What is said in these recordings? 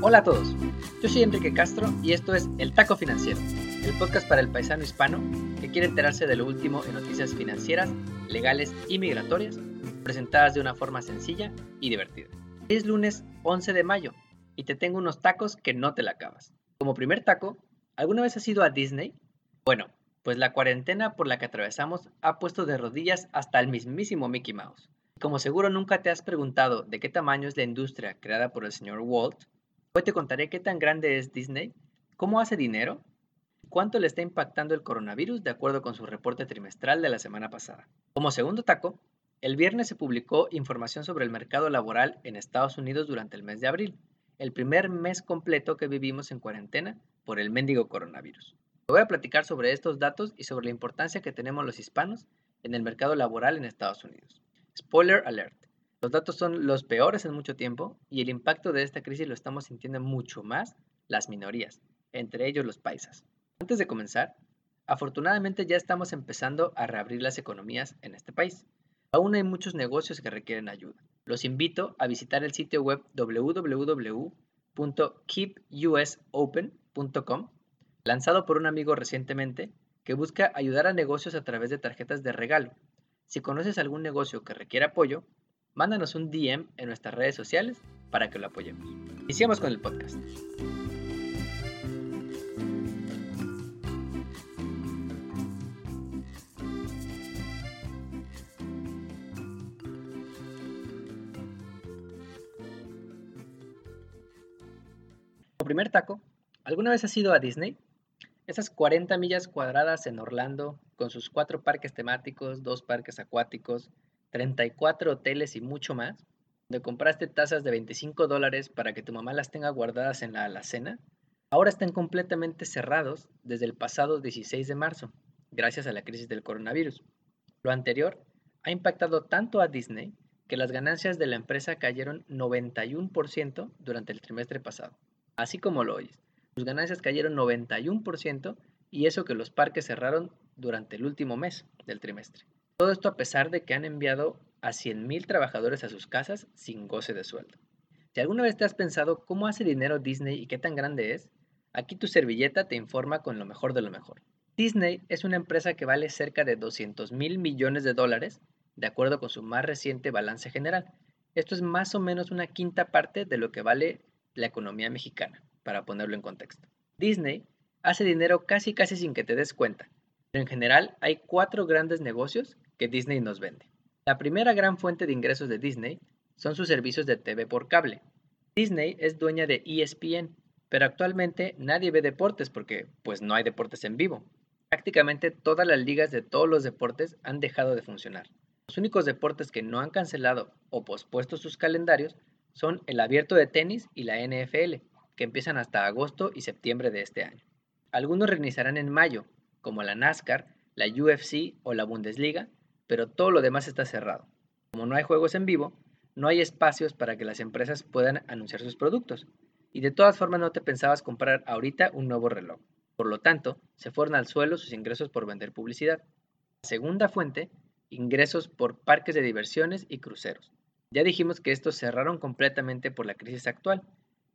Hola a todos, yo soy Enrique Castro y esto es El Taco Financiero, el podcast para el paisano hispano que quiere enterarse de lo último en noticias financieras, legales y migratorias, presentadas de una forma sencilla y divertida. es lunes 11 de mayo y te tengo unos tacos que no te la acabas. Como primer taco, ¿alguna vez has ido a Disney? Bueno, pues la cuarentena por la que atravesamos ha puesto de rodillas hasta el mismísimo Mickey Mouse. Como seguro nunca te has preguntado de qué tamaño es la industria creada por el señor Walt, hoy te contaré qué tan grande es Disney, cómo hace dinero, cuánto le está impactando el coronavirus de acuerdo con su reporte trimestral de la semana pasada. Como segundo taco, el viernes se publicó información sobre el mercado laboral en Estados Unidos durante el mes de abril, el primer mes completo que vivimos en cuarentena por el mendigo coronavirus. voy a platicar sobre estos datos y sobre la importancia que tenemos los hispanos en el mercado laboral en Estados Unidos. Spoiler alert. Los datos son los peores en mucho tiempo y el impacto de esta crisis lo estamos sintiendo mucho más las minorías, entre ellos los paisas. Antes de comenzar, afortunadamente ya estamos empezando a reabrir las economías en este país. Aún hay muchos negocios que requieren ayuda. Los invito a visitar el sitio web www.keepusopen.com, lanzado por un amigo recientemente que busca ayudar a negocios a través de tarjetas de regalo si conoces algún negocio que requiera apoyo, mándanos un DM en nuestras redes sociales para que lo apoyemos. Iniciamos con el podcast. Primer taco, ¿alguna vez has ido a Disney? Esas 40 millas cuadradas en Orlando, con sus cuatro parques temáticos, dos parques acuáticos, 34 hoteles y mucho más, donde compraste tazas de 25 dólares para que tu mamá las tenga guardadas en la alacena, ahora están completamente cerrados desde el pasado 16 de marzo, gracias a la crisis del coronavirus. Lo anterior ha impactado tanto a Disney que las ganancias de la empresa cayeron 91% durante el trimestre pasado, así como lo oyes. Sus ganancias cayeron 91% y eso que los parques cerraron durante el último mes del trimestre. Todo esto a pesar de que han enviado a 100.000 trabajadores a sus casas sin goce de sueldo. Si alguna vez te has pensado cómo hace dinero Disney y qué tan grande es, aquí tu servilleta te informa con lo mejor de lo mejor. Disney es una empresa que vale cerca de 200 mil millones de dólares, de acuerdo con su más reciente balance general. Esto es más o menos una quinta parte de lo que vale la economía mexicana para ponerlo en contexto. Disney hace dinero casi casi sin que te des cuenta, pero en general hay cuatro grandes negocios que Disney nos vende. La primera gran fuente de ingresos de Disney son sus servicios de TV por cable. Disney es dueña de ESPN, pero actualmente nadie ve deportes porque pues no hay deportes en vivo. Prácticamente todas las ligas de todos los deportes han dejado de funcionar. Los únicos deportes que no han cancelado o pospuesto sus calendarios son el abierto de tenis y la NFL, que empiezan hasta agosto y septiembre de este año. Algunos reiniciarán en mayo, como la NASCAR, la UFC o la Bundesliga, pero todo lo demás está cerrado. Como no hay juegos en vivo, no hay espacios para que las empresas puedan anunciar sus productos. Y de todas formas no te pensabas comprar ahorita un nuevo reloj. Por lo tanto, se fueron al suelo sus ingresos por vender publicidad. La segunda fuente, ingresos por parques de diversiones y cruceros. Ya dijimos que estos cerraron completamente por la crisis actual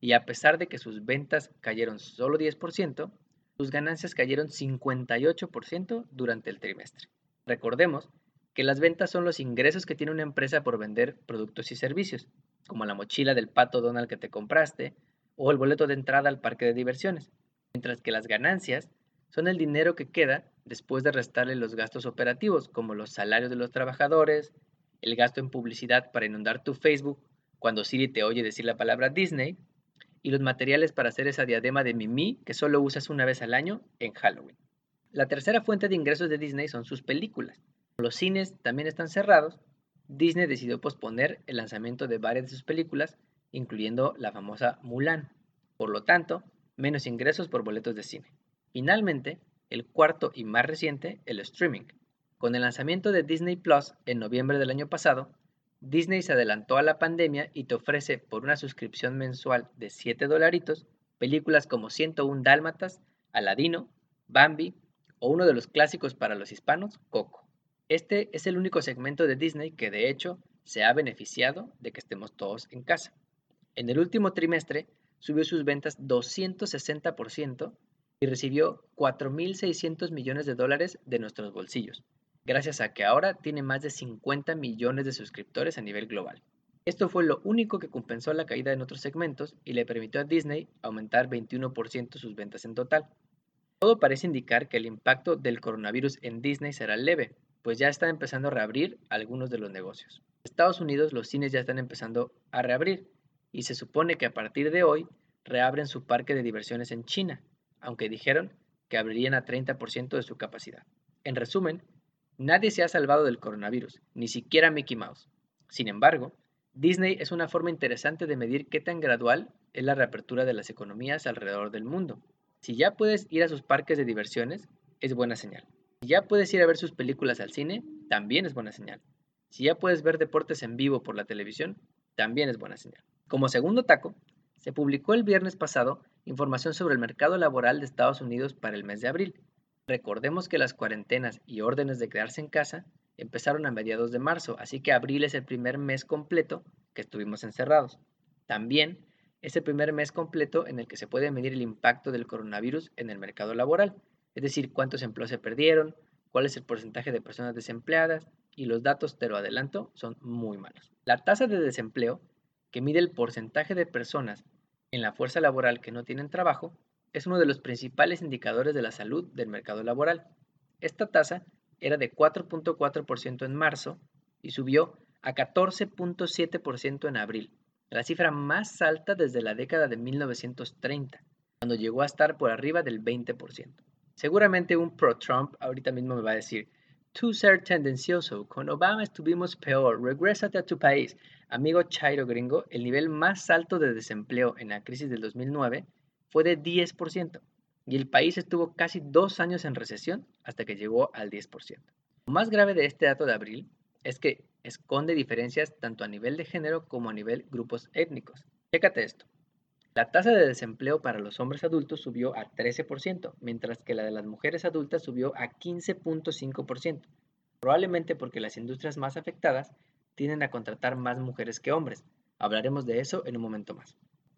y a pesar de que sus ventas cayeron solo 10%, sus ganancias cayeron 58% durante el trimestre. Recordemos que las ventas son los ingresos que tiene una empresa por vender productos y servicios, como la mochila del pato Donald que te compraste o el boleto de entrada al parque de diversiones, mientras que las ganancias son el dinero que queda después de restarle los gastos operativos, como los salarios de los trabajadores, el gasto en publicidad para inundar tu Facebook cuando Siri te oye decir la palabra Disney, y los materiales para hacer esa diadema de Mimi que solo usas una vez al año en Halloween. La tercera fuente de ingresos de Disney son sus películas. Los cines también están cerrados. Disney decidió posponer el lanzamiento de varias de sus películas, incluyendo la famosa Mulan. Por lo tanto, menos ingresos por boletos de cine. Finalmente, el cuarto y más reciente, el streaming. Con el lanzamiento de Disney Plus en noviembre del año pasado, Disney se adelantó a la pandemia y te ofrece por una suscripción mensual de 7 dolaritos películas como 101 Dálmatas, Aladino, Bambi o uno de los clásicos para los hispanos, Coco. Este es el único segmento de Disney que de hecho se ha beneficiado de que estemos todos en casa. En el último trimestre, subió sus ventas 260% y recibió 4.600 millones de dólares de nuestros bolsillos, gracias a que ahora tiene más de 50 millones de suscriptores a nivel global. Esto fue lo único que compensó la caída en otros segmentos y le permitió a Disney aumentar 21% sus ventas en total. Todo parece indicar que el impacto del coronavirus en Disney será leve, pues ya está empezando a reabrir algunos de los negocios. En Estados Unidos los cines ya están empezando a reabrir y se supone que a partir de hoy reabren su parque de diversiones en China, aunque dijeron que abrirían a 30% de su capacidad. En resumen, nadie se ha salvado del coronavirus, ni siquiera Mickey Mouse. Sin embargo, Disney es una forma interesante de medir qué tan gradual es la reapertura de las economías alrededor del mundo. Si ya puedes ir a sus parques de diversiones, es buena señal. Si ya puedes ir a ver sus películas al cine, también es buena señal. Si ya puedes ver deportes en vivo por la televisión, también es buena señal. Como segundo taco, se publicó el viernes pasado información sobre el mercado laboral de Estados Unidos para el mes de abril. Recordemos que las cuarentenas y órdenes de quedarse en casa empezaron a mediados de marzo, así que abril es el primer mes completo que estuvimos encerrados. También es el primer mes completo en el que se puede medir el impacto del coronavirus en el mercado laboral, es decir, cuántos empleos se perdieron, cuál es el porcentaje de personas desempleadas, y los datos, te lo adelanto, son muy malos. La tasa de desempleo, que mide el porcentaje de personas en la fuerza laboral que no tienen trabajo, es uno de los principales indicadores de la salud del mercado laboral. Esta tasa era de 4.4% en marzo y subió a 14.7% en abril, la cifra más alta desde la década de 1930, cuando llegó a estar por arriba del 20%. Seguramente un pro-Trump ahorita mismo me va a decir, tú ser tendencioso, con Obama estuvimos peor, regrésate a tu país. Amigo Chairo gringo, el nivel más alto de desempleo en la crisis del 2009 fue de 10% y el país estuvo casi dos años en recesión hasta que llegó al 10%. Lo más grave de este dato de abril es que esconde diferencias tanto a nivel de género como a nivel grupos étnicos. Chécate esto. La tasa de desempleo para los hombres adultos subió a 13%, mientras que la de las mujeres adultas subió a 15.5%, probablemente porque las industrias más afectadas tienden a contratar más mujeres que hombres. Hablaremos de eso en un momento más.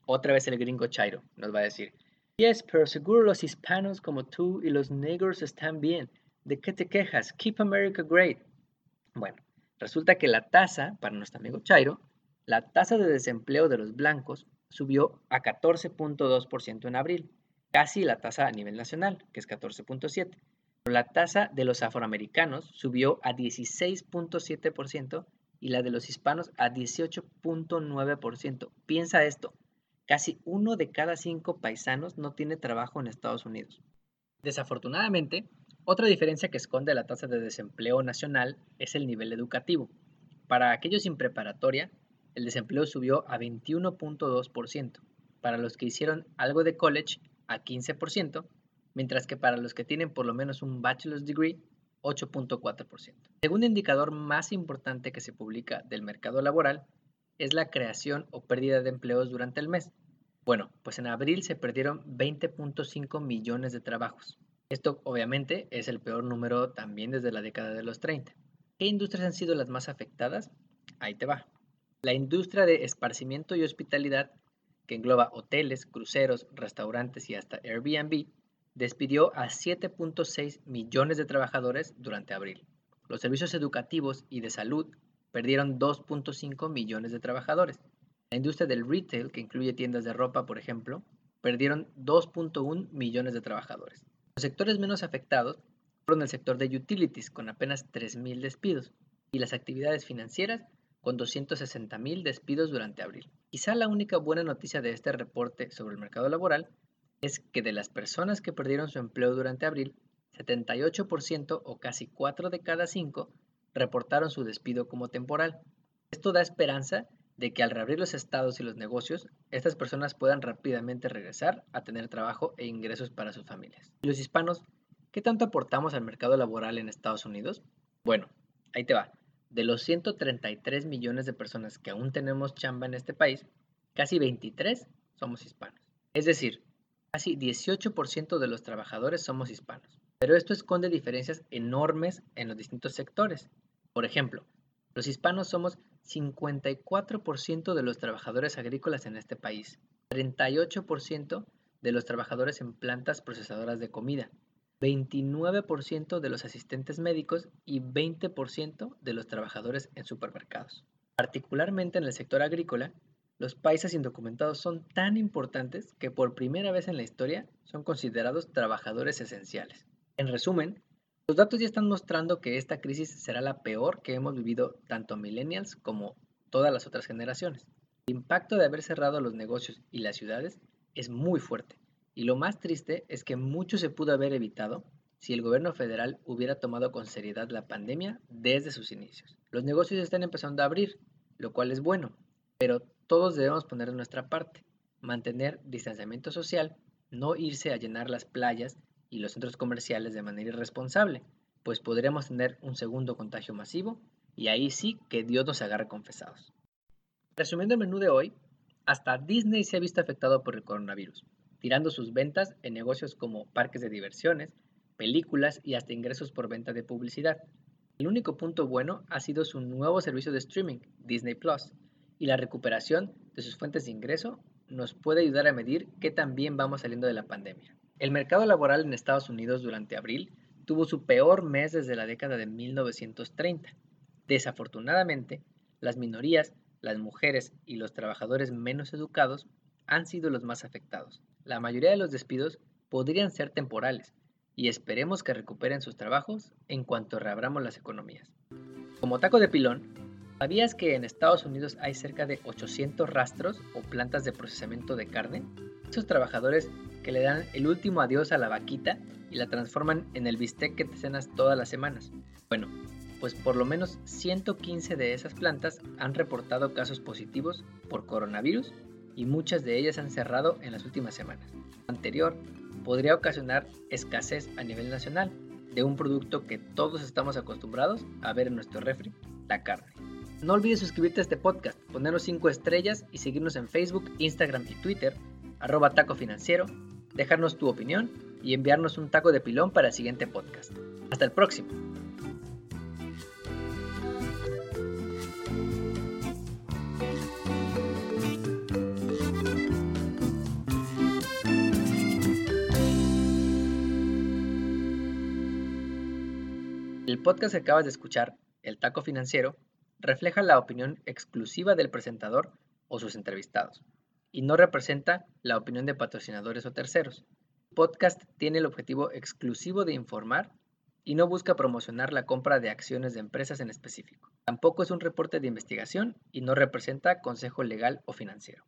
Otra vez el gringo Chairo nos va a decir, Yes, pero seguro los hispanos como tú y los negros están bien. ¿De qué te quejas? Keep America great. Bueno, resulta que la tasa, para nuestro amigo Chairo, la tasa de desempleo de los blancos subió a 14.2% en abril, casi la tasa a nivel nacional, que es 14.7%. Pero la tasa de los afroamericanos subió a 16.7% y la de los hispanos a 18.9%. Piensa esto, Casi uno de cada cinco paisanos no tiene trabajo en Estados Unidos. Desafortunadamente, otra diferencia que esconde la tasa de desempleo nacional es el nivel educativo. Para aquellos sin preparatoria, el desempleo subió a 21.2%, para los que hicieron algo de college a 15%, mientras que para los que tienen por lo menos un bachelor's degree, 8.4%. El segundo indicador más importante que se publica del mercado laboral es la creación o pérdida de empleos durante el mes. Bueno, pues en abril se perdieron 20.5 millones de trabajos. Esto obviamente es el peor número también desde la década de los 30. ¿Qué industrias han sido las más afectadas? Ahí te va. La industria de esparcimiento y hospitalidad, que engloba hoteles, cruceros, restaurantes y hasta Airbnb, despidió a 7.6 millones de trabajadores durante abril. Los servicios educativos y de salud perdieron 2.5 millones de trabajadores. La industria del retail, que incluye tiendas de ropa, por ejemplo, perdieron 2.1 millones de trabajadores. Los sectores menos afectados fueron el sector de utilities, con apenas 3.000 despidos, y las actividades financieras, con 260.000 despidos durante abril. Quizá la única buena noticia de este reporte sobre el mercado laboral es que de las personas que perdieron su empleo durante abril, 78% o casi 4 de cada 5 reportaron su despido como temporal. Esto da esperanza de que al reabrir los estados y los negocios, estas personas puedan rápidamente regresar a tener trabajo e ingresos para sus familias. ¿Y los hispanos qué tanto aportamos al mercado laboral en Estados Unidos? Bueno, ahí te va. De los 133 millones de personas que aún tenemos chamba en este país, casi 23 somos hispanos. Es decir, casi 18% de los trabajadores somos hispanos. Pero esto esconde diferencias enormes en los distintos sectores. Por ejemplo, los hispanos somos 54% de los trabajadores agrícolas en este país 38% de los trabajadores en plantas procesadoras de comida, 29% de los asistentes médicos y 20% de los trabajadores en supermercados. Particularmente en el sector agrícola, los países indocumentados son tan importantes que por primera vez en la historia son considerados trabajadores esenciales. En resumen, los datos ya están mostrando que esta crisis será la peor que hemos vivido tanto millennials como todas las otras generaciones. El impacto de haber cerrado los negocios y las ciudades es muy fuerte. Y lo más triste es que mucho se pudo haber evitado si el gobierno federal hubiera tomado con seriedad la pandemia desde sus inicios. Los negocios están empezando a abrir, lo cual es bueno, pero todos debemos poner de nuestra parte, mantener distanciamiento social, no irse a llenar las playas y los centros comerciales de manera irresponsable, pues podremos tener un segundo contagio masivo y ahí sí que Dios nos agarre confesados. Resumiendo el menú de hoy, hasta Disney se ha visto afectado por el coronavirus, tirando sus ventas en negocios como parques de diversiones, películas y hasta ingresos por venta de publicidad. El único punto bueno ha sido su nuevo servicio de streaming, Disney Plus, y la recuperación de sus fuentes de ingreso nos puede ayudar a medir qué tan bien vamos saliendo de la pandemia. El mercado laboral en Estados Unidos durante abril tuvo su peor mes desde la década de 1930. Desafortunadamente, las minorías, las mujeres y los trabajadores menos educados han sido los más afectados. La mayoría de los despidos podrían ser temporales y esperemos que recuperen sus trabajos en cuanto reabramos las economías. Como taco de pilón, ¿Sabías que en Estados Unidos hay cerca de 800 rastros o plantas de procesamiento de carne? Esos trabajadores que le dan el último adiós a la vaquita y la transforman en el bistec que te cenas todas las semanas. Bueno, pues por lo menos 115 de esas plantas han reportado casos positivos por coronavirus y muchas de ellas han cerrado en las últimas semanas. Anterior podría ocasionar escasez a nivel nacional de un producto que todos estamos acostumbrados a ver en nuestro refri, la carne. No olvides suscribirte a este podcast, ponernos 5 estrellas y seguirnos en Facebook, Instagram y Twitter, arroba taco financiero, dejarnos tu opinión y enviarnos un taco de pilón para el siguiente podcast. Hasta el próximo. El podcast que acabas de escuchar, El Taco Financiero, refleja la opinión exclusiva del presentador o sus entrevistados y no representa la opinión de patrocinadores o terceros. El podcast tiene el objetivo exclusivo de informar y no busca promocionar la compra de acciones de empresas en específico. Tampoco es un reporte de investigación y no representa consejo legal o financiero.